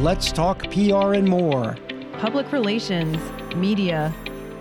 Let's talk PR and more. Public relations, media,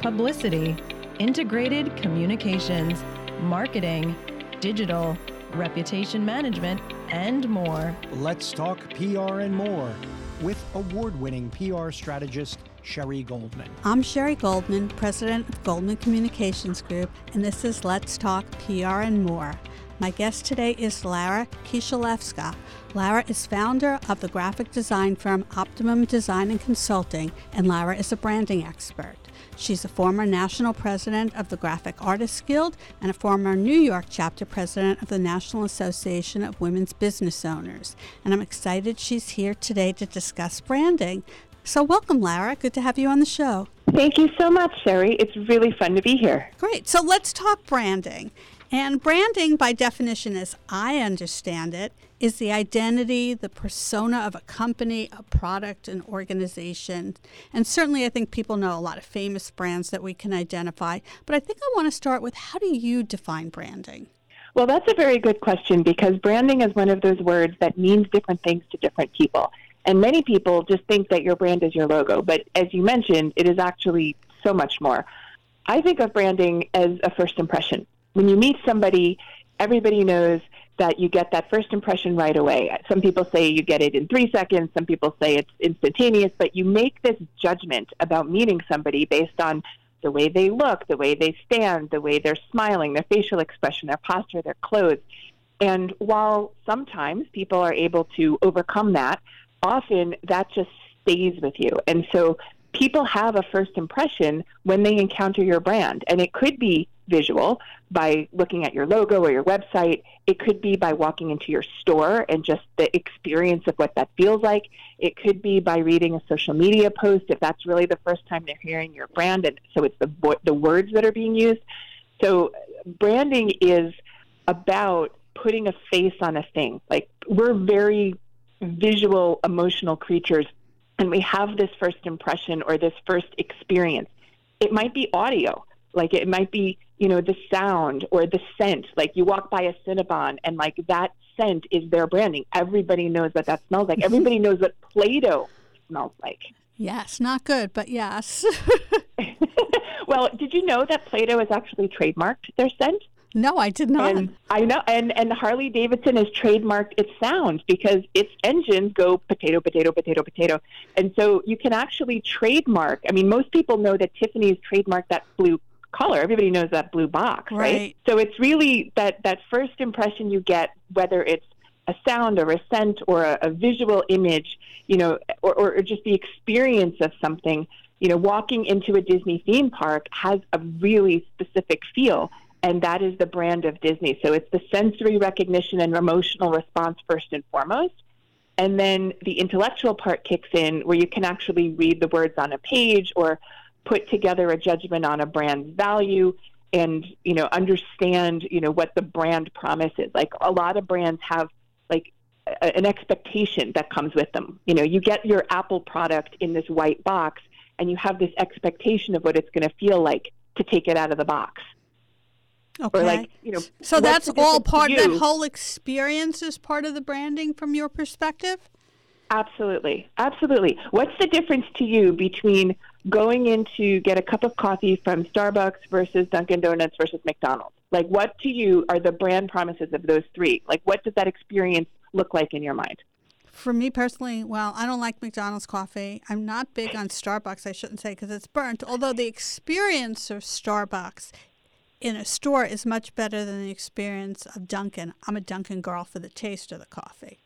publicity, integrated communications, marketing, digital, reputation management, and more. Let's talk PR and more with award winning PR strategist Sherry Goldman. I'm Sherry Goldman, president of Goldman Communications Group, and this is Let's Talk PR and More. My guest today is Lara Kisielewska. Lara is founder of the graphic design firm Optimum Design and Consulting, and Lara is a branding expert. She's a former national president of the Graphic Artists Guild and a former New York chapter president of the National Association of Women's Business Owners. And I'm excited she's here today to discuss branding. So, welcome, Lara. Good to have you on the show. Thank you so much, Sherry. It's really fun to be here. Great. So, let's talk branding. And branding, by definition, as I understand it, is the identity, the persona of a company, a product, an organization. And certainly, I think people know a lot of famous brands that we can identify. But I think I want to start with how do you define branding? Well, that's a very good question because branding is one of those words that means different things to different people. And many people just think that your brand is your logo, but as you mentioned, it is actually so much more. I think of branding as a first impression. When you meet somebody, everybody knows that you get that first impression right away. Some people say you get it in three seconds, some people say it's instantaneous, but you make this judgment about meeting somebody based on the way they look, the way they stand, the way they're smiling, their facial expression, their posture, their clothes. And while sometimes people are able to overcome that, often that just stays with you. And so people have a first impression when they encounter your brand. And it could be visual by looking at your logo or your website. It could be by walking into your store and just the experience of what that feels like. It could be by reading a social media post if that's really the first time they're hearing your brand. And so it's the, the words that are being used. So branding is about putting a face on a thing. Like we're very visual, emotional creatures, and we have this first impression or this first experience. It might be audio, like it might be, you know, the sound or the scent. Like you walk by a Cinnabon and like that scent is their branding. Everybody knows what that smells like. Everybody knows what Play Doh smells like. Yes, not good, but yes. well, did you know that Play Doh has actually trademarked their scent? No, I did not. And I know, and and Harley Davidson has trademarked its sound because its engines go potato, potato, potato, potato, and so you can actually trademark. I mean, most people know that Tiffany's trademarked that blue color. Everybody knows that blue box, right? right? So it's really that that first impression you get, whether it's a sound or a scent or a, a visual image, you know, or, or just the experience of something. You know, walking into a Disney theme park has a really specific feel and that is the brand of Disney. So it's the sensory recognition and emotional response first and foremost. And then the intellectual part kicks in where you can actually read the words on a page or put together a judgment on a brand's value and, you know, understand, you know, what the brand promise is. Like a lot of brands have like a, an expectation that comes with them. You know, you get your Apple product in this white box and you have this expectation of what it's going to feel like to take it out of the box. Okay. Or like, you know, so that's all part that whole experience is part of the branding from your perspective? Absolutely. Absolutely. What's the difference to you between going in to get a cup of coffee from Starbucks versus Dunkin' Donuts versus McDonald's? Like, what to you are the brand promises of those three? Like, what does that experience look like in your mind? For me personally, well, I don't like McDonald's coffee. I'm not big on Starbucks, I shouldn't say, because it's burnt. Although the experience of Starbucks in a store is much better than the experience of Dunkin'. I'm a Dunkin' girl for the taste of the coffee.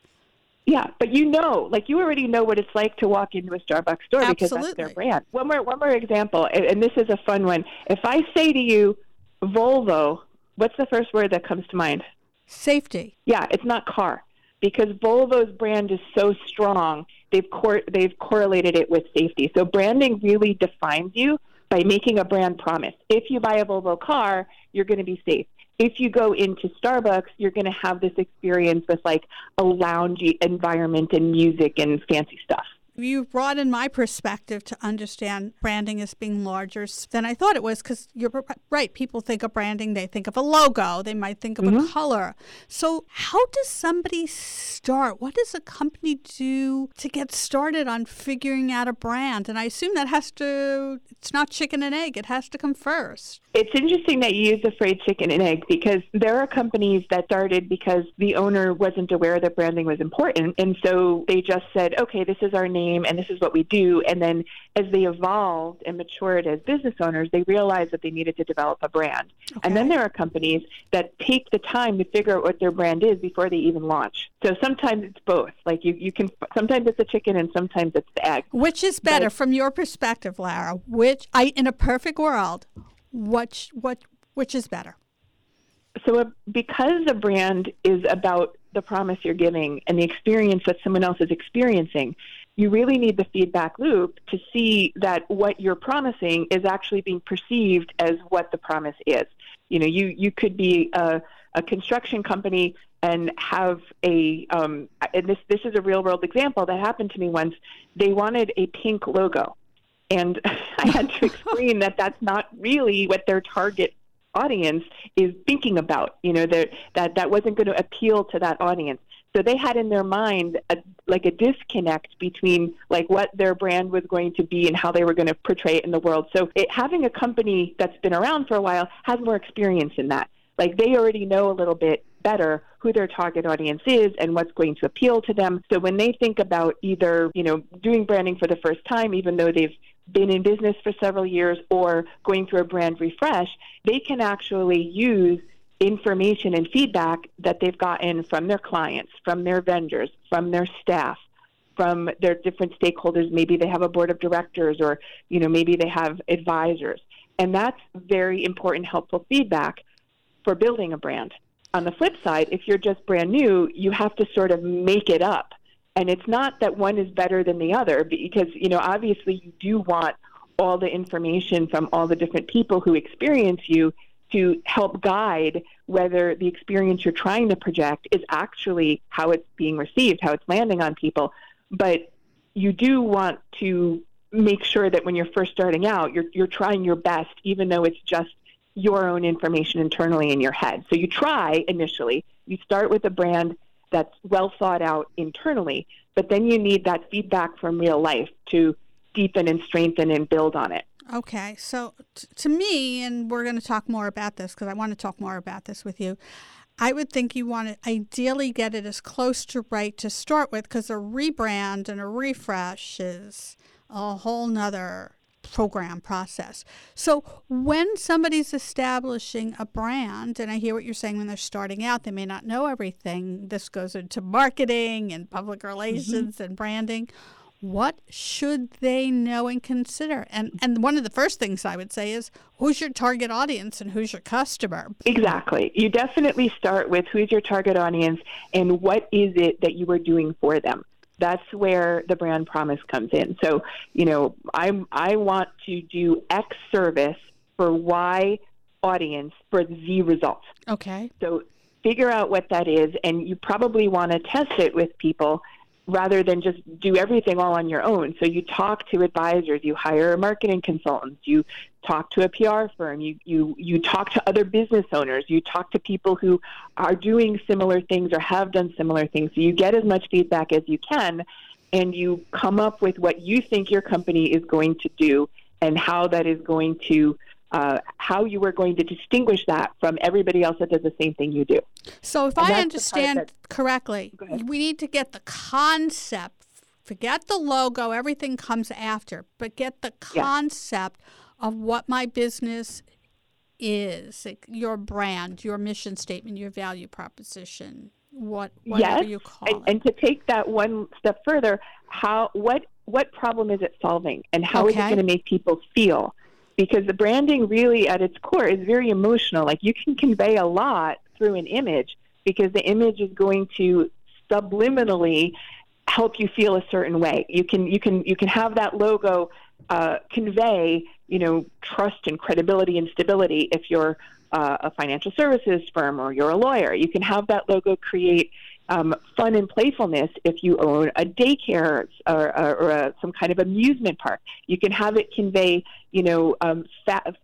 Yeah, but you know, like you already know what it's like to walk into a Starbucks store Absolutely. because that's their brand. One more, one more example, and, and this is a fun one. If I say to you, Volvo, what's the first word that comes to mind? Safety. Yeah, it's not car because Volvo's brand is so strong. They've cor- they've correlated it with safety. So branding really defines you by making a brand promise. If you buy a Volvo car, you're going to be safe. If you go into Starbucks, you're going to have this experience with like a loungy environment and music and fancy stuff. You broadened my perspective to understand branding as being larger than I thought it was because you're right. People think of branding, they think of a logo, they might think of mm-hmm. a color. So, how does somebody start? What does a company do to get started on figuring out a brand? And I assume that has to, it's not chicken and egg, it has to come first. It's interesting that you use the phrase chicken and egg because there are companies that started because the owner wasn't aware that branding was important. And so they just said, okay, this is our name and this is what we do. And then as they evolved and matured as business owners, they realized that they needed to develop a brand. Okay. And then there are companies that take the time to figure out what their brand is before they even launch. So sometimes it's both. Like you, you can, sometimes it's a chicken and sometimes it's the egg. Which is better from your perspective, Lara? Which, I, in a perfect world, what what which is better? So, uh, because a brand is about the promise you're giving and the experience that someone else is experiencing, you really need the feedback loop to see that what you're promising is actually being perceived as what the promise is. You know, you you could be a, a construction company and have a um, and this this is a real world example that happened to me once. They wanted a pink logo, and I had to explain that that's not really what their target audience is thinking about. You know, that that that wasn't going to appeal to that audience. So they had in their mind a, like a disconnect between like what their brand was going to be and how they were going to portray it in the world. So it, having a company that's been around for a while has more experience in that. Like they already know a little bit better who their target audience is and what's going to appeal to them. So when they think about either, you know, doing branding for the first time, even though they've been in business for several years or going through a brand refresh, they can actually use information and feedback that they've gotten from their clients, from their vendors, from their staff, from their different stakeholders. Maybe they have a board of directors or, you know, maybe they have advisors. And that's very important, helpful feedback for building a brand. On the flip side, if you're just brand new, you have to sort of make it up and it's not that one is better than the other because, you know, obviously you do want all the information from all the different people who experience you to help guide whether the experience you're trying to project is actually how it's being received, how it's landing on people. But you do want to make sure that when you're first starting out, you're, you're trying your best, even though it's just your own information internally in your head. So you try initially, you start with a brand that's well thought out internally, but then you need that feedback from real life to deepen and strengthen and build on it. Okay, so t- to me, and we're going to talk more about this because I want to talk more about this with you. I would think you want to ideally get it as close to right to start with because a rebrand and a refresh is a whole nother program process. So when somebody's establishing a brand, and I hear what you're saying when they're starting out, they may not know everything. This goes into marketing and public relations mm-hmm. and branding. What should they know and consider? And and one of the first things I would say is who's your target audience and who's your customer? Exactly. You definitely start with who's your target audience and what is it that you are doing for them that's where the brand promise comes in. So, you know, I I want to do X service for Y audience for Z result. Okay. So figure out what that is, and you probably want to test it with people rather than just do everything all on your own. So you talk to advisors, you hire a marketing consultants, you talk to a PR firm, you, you, you talk to other business owners, you talk to people who are doing similar things or have done similar things. So you get as much feedback as you can and you come up with what you think your company is going to do and how that is going to uh, how you are going to distinguish that from everybody else that does the same thing you do. So, if and I understand correctly, we need to get the concept. Forget the logo; everything comes after. But get the concept yeah. Of what my business is, like your brand, your mission statement, your value proposition, what whatever yes. you call and, it. And to take that one step further, how what what problem is it solving, and how okay. is it going to make people feel? because the branding really at its core is very emotional. Like you can convey a lot through an image because the image is going to subliminally help you feel a certain way. You can you can you can have that logo uh, convey you know trust and credibility and stability if you're uh, a financial services firm or you're a lawyer. You can have that logo create um, fun and playfulness if you own a daycare or, or, or a, some kind of amusement park. You can have it convey, you know, um,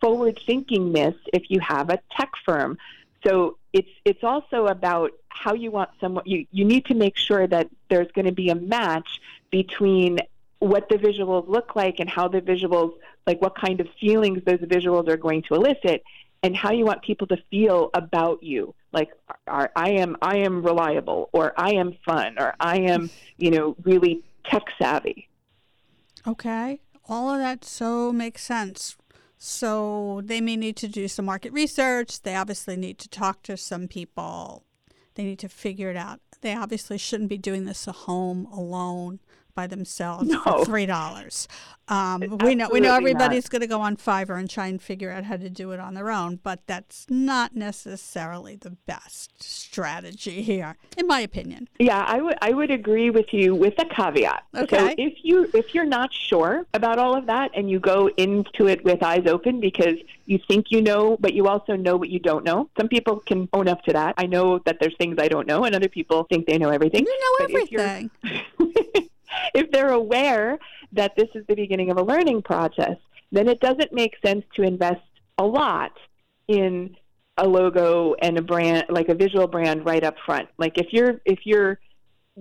forward thinkingness if you have a tech firm. So it's it's also about how you want someone. You you need to make sure that there's going to be a match between what the visuals look like and how the visuals like what kind of feelings those visuals are going to elicit and how you want people to feel about you. Like are, i am i am reliable or i am fun or i am you know really tech savvy. Okay. All of that so makes sense. So they may need to do some market research. They obviously need to talk to some people. They need to figure it out. They obviously shouldn't be doing this at home alone by themselves no. for three dollars. Um, we know we know everybody's going to go on Fiverr and try and figure out how to do it on their own, but that's not necessarily the best strategy here, in my opinion. Yeah, I would I would agree with you with a caveat. Okay. So if you if you're not sure about all of that and you go into it with eyes open because you think you know, but you also know what you don't know. Some people can own up to that. I know that there's things I don't know, and other people think they know everything. You know everything. if they're aware that this is the beginning of a learning process, then it doesn't make sense to invest a lot in a logo and a brand like a visual brand right up front. Like if you're if you're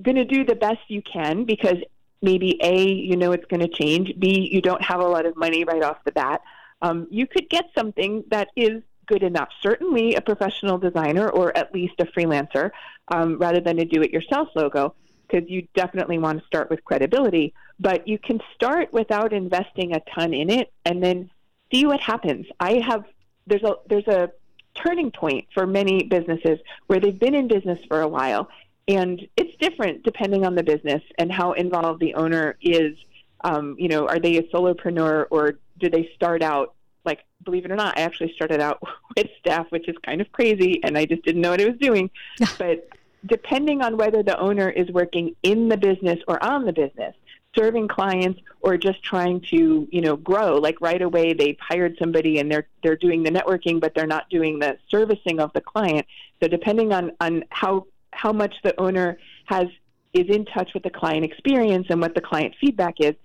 going to do the best you can because maybe a you know it's going to change, b you don't have a lot of money right off the bat, um, you could get something that is good enough. Certainly a professional designer or at least a freelancer um, rather than a do-it-yourself logo because you definitely want to start with credibility. But you can start without investing a ton in it and then see what happens. I have there's a there's a turning point for many businesses where they've been in business for a while and it's different depending on the business and how involved the owner is. Um, you know, are they a solopreneur or do they start out like believe it or not, I actually started out with staff, which is kind of crazy, and I just didn't know what I was doing. but depending on whether the owner is working in the business or on the business, serving clients or just trying to, you know, grow. Like right away they've hired somebody and they're they're doing the networking but they're not doing the servicing of the client. So depending on on how how much the owner has is in touch with the client experience and what the client feedback is,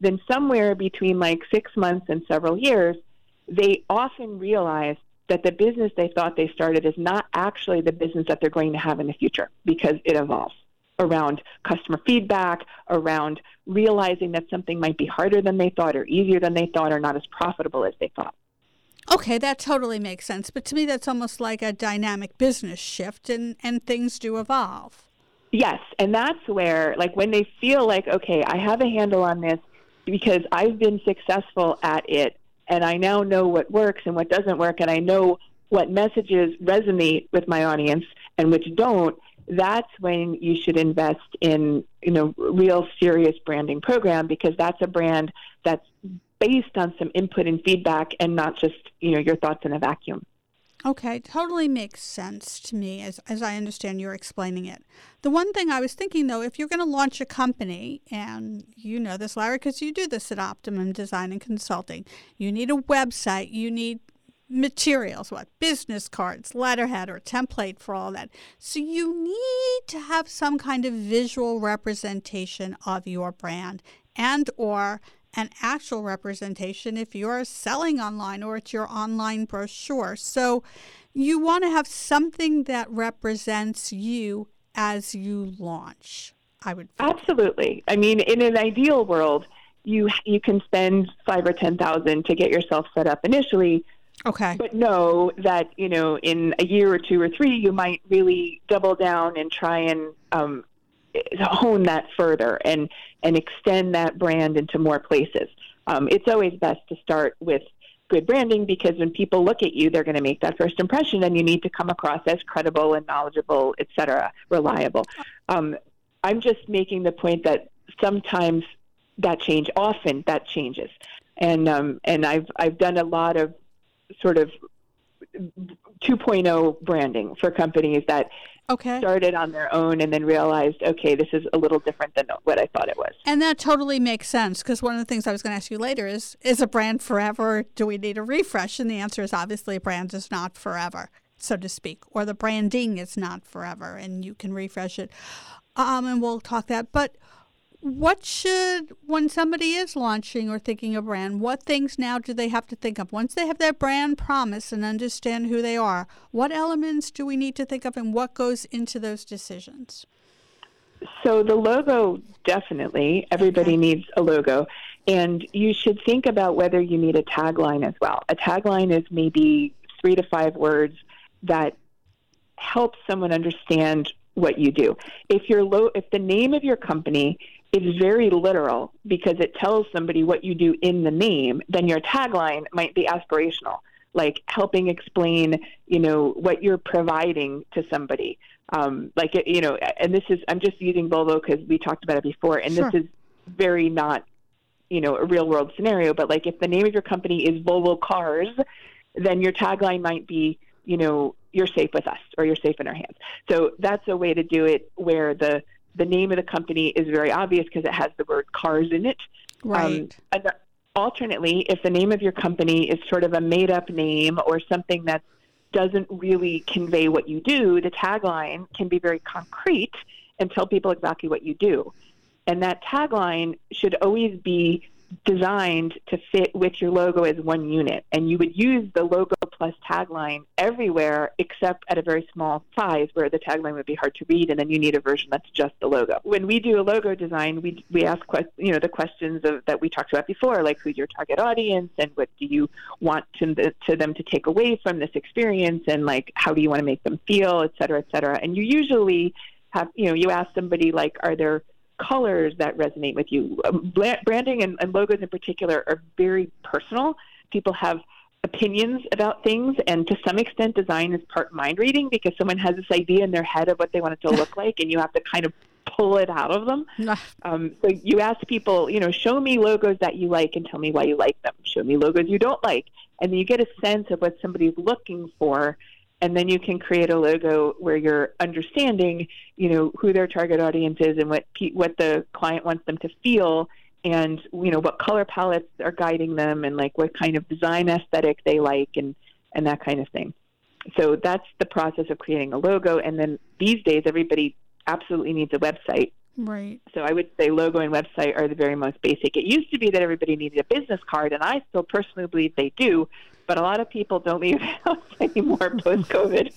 then somewhere between like 6 months and several years, they often realize that the business they thought they started is not actually the business that they're going to have in the future because it evolves around customer feedback, around realizing that something might be harder than they thought or easier than they thought or not as profitable as they thought. Okay, that totally makes sense. But to me, that's almost like a dynamic business shift, and, and things do evolve. Yes, and that's where, like, when they feel like, okay, I have a handle on this because I've been successful at it and I now know what works and what doesn't work, and I know what messages resonate with my audience and which don't, that's when you should invest in you know real serious branding program because that's a brand that's based on some input and feedback and not just you know your thoughts in a vacuum. Okay, totally makes sense to me as, as I understand you're explaining it. The one thing I was thinking though, if you're going to launch a company, and you know this, Lara, because you do this at Optimum Design and Consulting, you need a website, you need materials, what business cards, letterhead, or template for all that. So you need to have some kind of visual representation of your brand and or an actual representation if you're selling online or it's your online brochure. So you want to have something that represents you as you launch. I would absolutely. I mean, in an ideal world, you you can spend five or ten thousand to get yourself set up initially. Okay. But know that you know in a year or two or three, you might really double down and try and um, hone that further and and extend that brand into more places. Um, it's always best to start with good branding because when people look at you, they're going to make that first impression, and you need to come across as credible and knowledgeable, et cetera, reliable. Um, I'm just making the point that sometimes that change, often that changes, and um, and I've I've done a lot of sort of 2.0 branding for companies that okay. started on their own and then realized, okay, this is a little different than what I thought it was. And that totally makes sense because one of the things I was going to ask you later is is a brand forever? Do we need a refresh? And the answer is obviously a brand is not forever. so to speak, or the branding is not forever and you can refresh it. Um, and we'll talk that. But what should, when somebody is launching or thinking a brand, what things now do they have to think of? Once they have their brand promise and understand who they are, what elements do we need to think of and what goes into those decisions? So the logo definitely everybody okay. needs a logo and you should think about whether you need a tagline as well. A tagline is maybe 3 to 5 words that helps someone understand what you do. If your lo- if the name of your company is very literal because it tells somebody what you do in the name, then your tagline might be aspirational, like helping explain, you know, what you're providing to somebody. Um, like, you know, and this is, I'm just using Volvo because we talked about it before, and sure. this is very not, you know, a real world scenario, but like if the name of your company is Volvo Cars, then your tagline might be, you know, you're safe with us or you're safe in our hands. So that's a way to do it where the the name of the company is very obvious because it has the word cars in it. Right. Um, alternately, if the name of your company is sort of a made up name or something that doesn't really convey what you do, the tagline can be very concrete and tell people exactly what you do. And that tagline should always be designed to fit with your logo as one unit. And you would use the logo plus tagline everywhere except at a very small size where the tagline would be hard to read and then you need a version that's just the logo. When we do a logo design, we we ask you know the questions of that we talked about before like who's your target audience and what do you want to, to them to take away from this experience and like how do you want to make them feel, et cetera, et cetera. And you usually have you know you ask somebody like are there colors that resonate with you. Um, branding and, and logos in particular are very personal. People have opinions about things, and to some extent, design is part mind reading because someone has this idea in their head of what they want it to look like, and you have to kind of pull it out of them. um, so you ask people, you know, show me logos that you like and tell me why you like them. Show me logos you don't like, and you get a sense of what somebody's looking for and then you can create a logo where you're understanding, you know, who their target audience is and what what the client wants them to feel, and you know what color palettes are guiding them, and like what kind of design aesthetic they like, and and that kind of thing. So that's the process of creating a logo, and then these days everybody absolutely needs a website. Right. So I would say logo and website are the very most basic. It used to be that everybody needed a business card, and I still personally believe they do but a lot of people don't leave house anymore post COVID.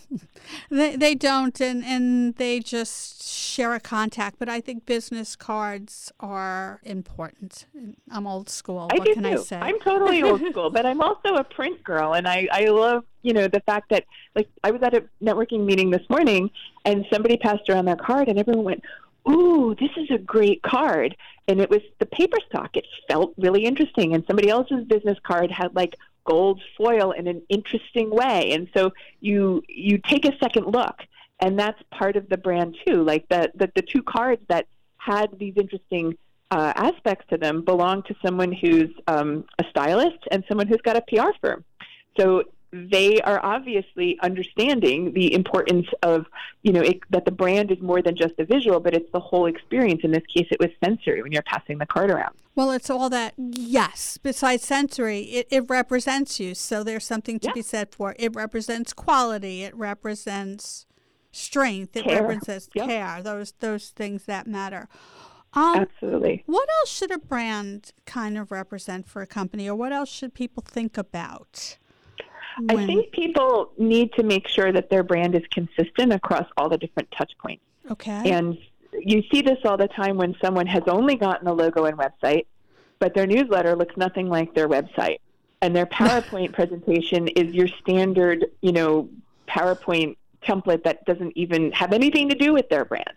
they, they don't, and, and they just share a contact. But I think business cards are important. I'm old school. I what do can too. I say? I'm totally old school, but I'm also a print girl, and I, I love you know the fact that like I was at a networking meeting this morning, and somebody passed around their card, and everyone went, ooh, this is a great card. And it was the paper stock. It felt really interesting. And somebody else's business card had like gold foil in an interesting way. And so you you take a second look, and that's part of the brand too. Like the the, the two cards that had these interesting uh, aspects to them belong to someone who's um, a stylist and someone who's got a PR firm. So they are obviously understanding the importance of, you know, it, that the brand is more than just the visual, but it's the whole experience. In this case, it was sensory when you're passing the card around. Well, it's all that, yes. Besides sensory, it, it represents you. So there's something to yeah. be said for it. represents quality, it represents strength, it care. represents yep. care, those, those things that matter. Um, Absolutely. What else should a brand kind of represent for a company, or what else should people think about? When? I think people need to make sure that their brand is consistent across all the different touch points. Okay. And you see this all the time when someone has only gotten a logo and website, but their newsletter looks nothing like their website. And their PowerPoint presentation is your standard, you know, PowerPoint template that doesn't even have anything to do with their brand.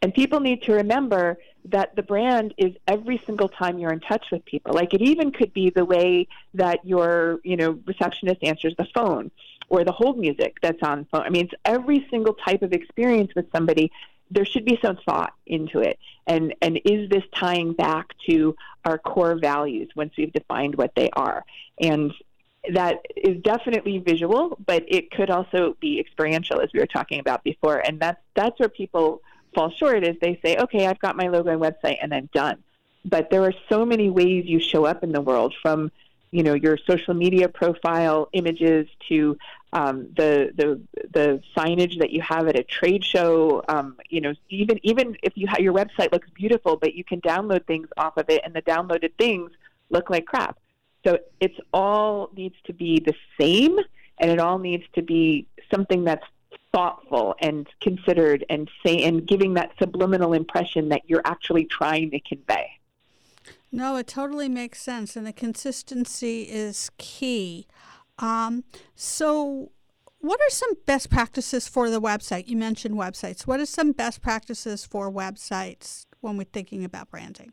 And people need to remember that the brand is every single time you're in touch with people. Like it even could be the way that your, you know, receptionist answers the phone or the hold music that's on phone. I mean, it's every single type of experience with somebody. There should be some thought into it. And and is this tying back to our core values once we've defined what they are? And that is definitely visual, but it could also be experiential, as we were talking about before. And that's that's where people fall short is they say, okay, I've got my logo and website and I'm done. But there are so many ways you show up in the world from you know your social media profile images to um, the the the signage that you have at a trade show. Um, you know, even even if you have your website looks beautiful, but you can download things off of it, and the downloaded things look like crap. So it's all needs to be the same, and it all needs to be something that's thoughtful and considered, and say and giving that subliminal impression that you're actually trying to convey. No, it totally makes sense, and the consistency is key. Um, so, what are some best practices for the website? You mentioned websites. What are some best practices for websites when we're thinking about branding?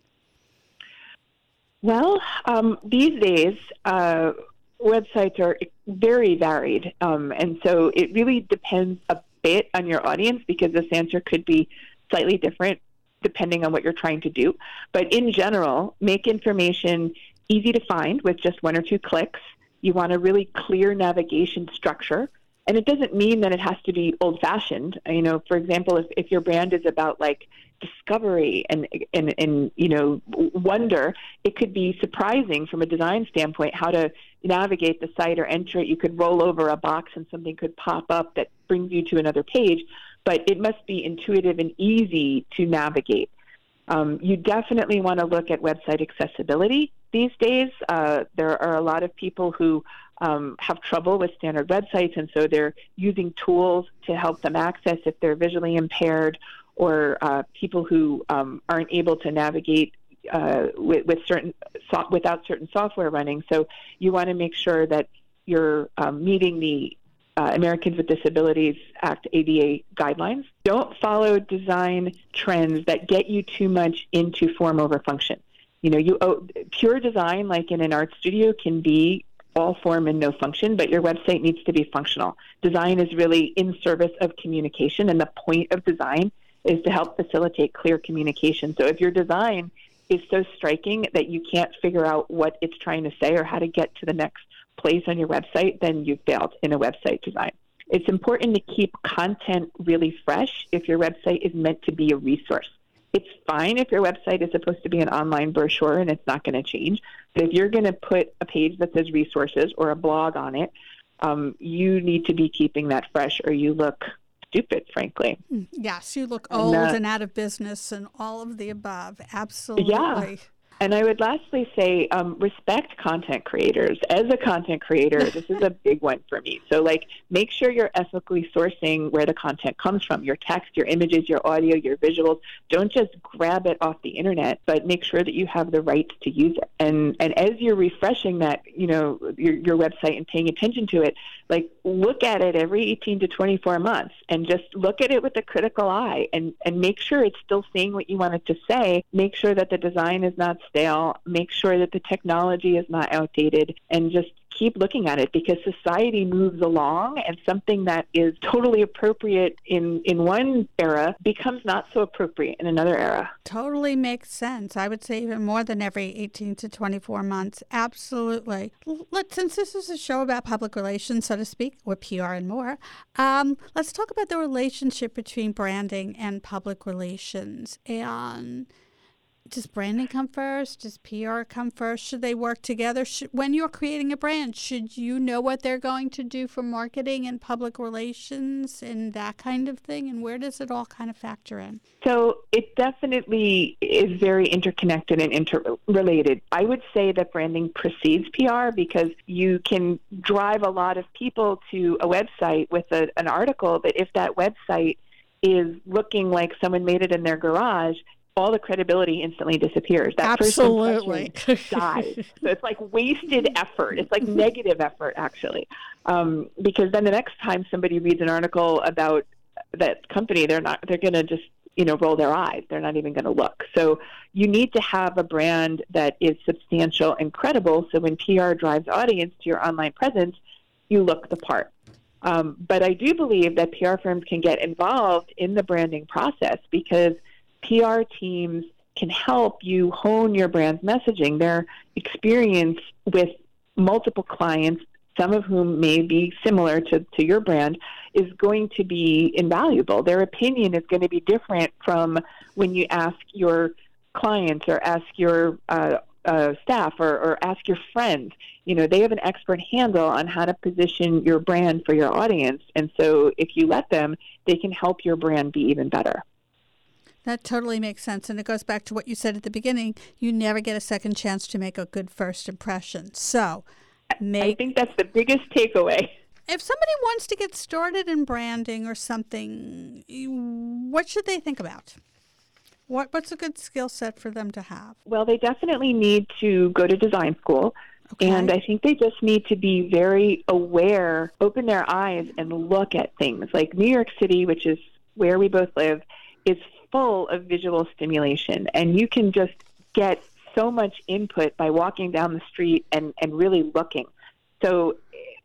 Well, um, these days, uh, websites are very varied. Um, and so it really depends a bit on your audience because this answer could be slightly different depending on what you're trying to do. But in general, make information easy to find with just one or two clicks. You want a really clear navigation structure. And it doesn't mean that it has to be old fashioned. You know, for example, if, if your brand is about like discovery and, and, and, you know, wonder, it could be surprising from a design standpoint how to navigate the site or enter it. You could roll over a box and something could pop up that brings you to another page, but it must be intuitive and easy to navigate. Um, you definitely want to look at website accessibility these days. Uh, there are a lot of people who um, have trouble with standard websites, and so they're using tools to help them access if they're visually impaired or uh, people who um, aren't able to navigate uh, with, with, certain so- without certain software running. So you want to make sure that you're um, meeting the uh, Americans with Disabilities Act ADA guidelines. Don't follow design trends that get you too much into form over function. You know, you oh, pure design, like in an art studio, can be all form and no function, but your website needs to be functional. Design is really in service of communication, and the point of design is to help facilitate clear communication. So if your design is so striking that you can't figure out what it's trying to say or how to get to the next place on your website, then you've failed in a website design. It's important to keep content really fresh if your website is meant to be a resource. It's fine if your website is supposed to be an online brochure and it's not going to change. But if you're going to put a page that says resources or a blog on it, um, you need to be keeping that fresh or you look stupid, frankly. Hmm. Yes, you look old and, uh, and out of business and all of the above. Absolutely. Yeah. And I would lastly say um, respect content creators. As a content creator, this is a big one for me. So, like, make sure you're ethically sourcing where the content comes from your text, your images, your audio, your visuals. Don't just grab it off the internet, but make sure that you have the rights to use it. And, and as you're refreshing that, you know, your, your website and paying attention to it, like, look at it every 18 to 24 months and just look at it with a critical eye and, and make sure it's still saying what you want it to say. Make sure that the design is not stale. Make sure that the technology is not outdated and just keep looking at it because society moves along and something that is totally appropriate in, in one era becomes not so appropriate in another era. Totally makes sense. I would say even more than every 18 to 24 months. Absolutely. Let, since this is a show about public relations, so to speak, or PR and more, um, let's talk about the relationship between branding and public relations. And does branding come first? Does PR come first? Should they work together? Should, when you're creating a brand, should you know what they're going to do for marketing and public relations and that kind of thing? And where does it all kind of factor in? So it definitely is very interconnected and interrelated. I would say that branding precedes PR because you can drive a lot of people to a website with a, an article, but if that website is looking like someone made it in their garage, all the credibility instantly disappears. That Absolutely. dies. so it's like wasted effort. It's like negative effort, actually, um, because then the next time somebody reads an article about that company, they're not. They're going to just you know roll their eyes. They're not even going to look. So you need to have a brand that is substantial and credible. So when PR drives audience to your online presence, you look the part. Um, but I do believe that PR firms can get involved in the branding process because PR teams can help you hone your brand's messaging. Their experience with multiple clients, some of whom may be similar to, to your brand, is going to be invaluable. Their opinion is going to be different from when you ask your clients or ask your uh, uh, staff or, or ask your friends. You know, they have an expert handle on how to position your brand for your audience. And so if you let them, they can help your brand be even better. That totally makes sense. And it goes back to what you said at the beginning. You never get a second chance to make a good first impression. So, make, I think that's the biggest takeaway. If somebody wants to get started in branding or something, what should they think about? What, what's a good skill set for them to have? Well, they definitely need to go to design school. Okay. And I think they just need to be very aware, open their eyes, and look at things. Like New York City, which is where we both live, is full of visual stimulation. And you can just get so much input by walking down the street and, and really looking. So,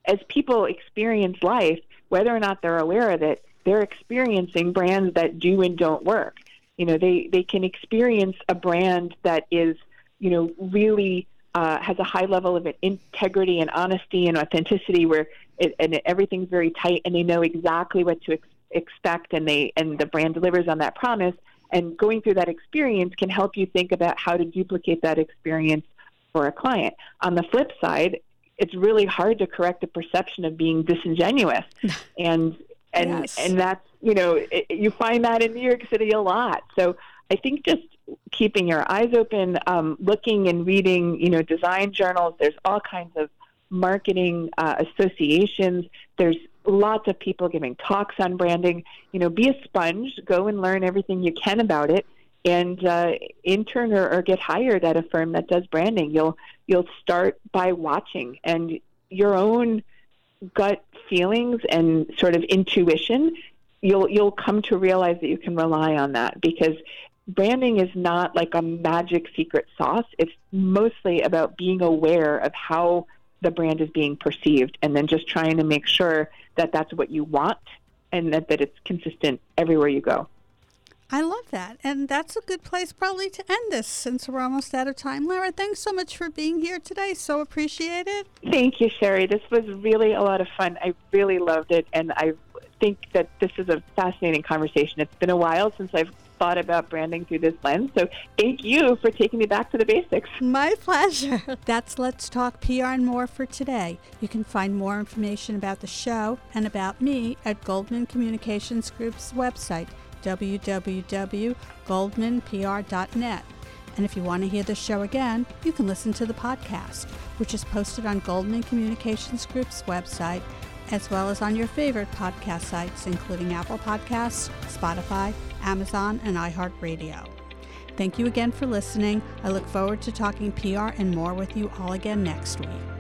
as people experience life, whether or not they're aware of it, they're experiencing brands that do and don't work. You know, they, they can experience a brand that is, you know, really uh, has a high level of integrity and honesty and authenticity where it, and everything's very tight and they know exactly what to ex- expect and they and the brand delivers on that promise and going through that experience can help you think about how to duplicate that experience for a client. On the flip side, it's really hard to correct the perception of being disingenuous and and yes. and that's you know it, you find that in New York City a lot. So I think just keeping your eyes open, um, looking and reading, you know, design journals. There's all kinds of marketing uh, associations. There's lots of people giving talks on branding. You know, be a sponge. Go and learn everything you can about it, and uh, intern or, or get hired at a firm that does branding. You'll you'll start by watching and your own gut feelings and sort of intuition you'll you'll come to realize that you can rely on that because branding is not like a magic secret sauce. It's mostly about being aware of how the brand is being perceived and then just trying to make sure that that's what you want and that, that it's consistent everywhere you go. I love that. And that's a good place probably to end this since we're almost out of time. Lara, thanks so much for being here today. So appreciated. Thank you, Sherry. This was really a lot of fun. I really loved it. And I think that this is a fascinating conversation. It's been a while since I've thought about branding through this lens. So thank you for taking me back to the basics. My pleasure. That's Let's Talk PR and More for today. You can find more information about the show and about me at Goldman Communications Group's website, www.goldmanpr.net. And if you want to hear the show again, you can listen to the podcast, which is posted on Goldman Communications Group's website as well as on your favorite podcast sites, including Apple Podcasts, Spotify, Amazon, and iHeartRadio. Thank you again for listening. I look forward to talking PR and more with you all again next week.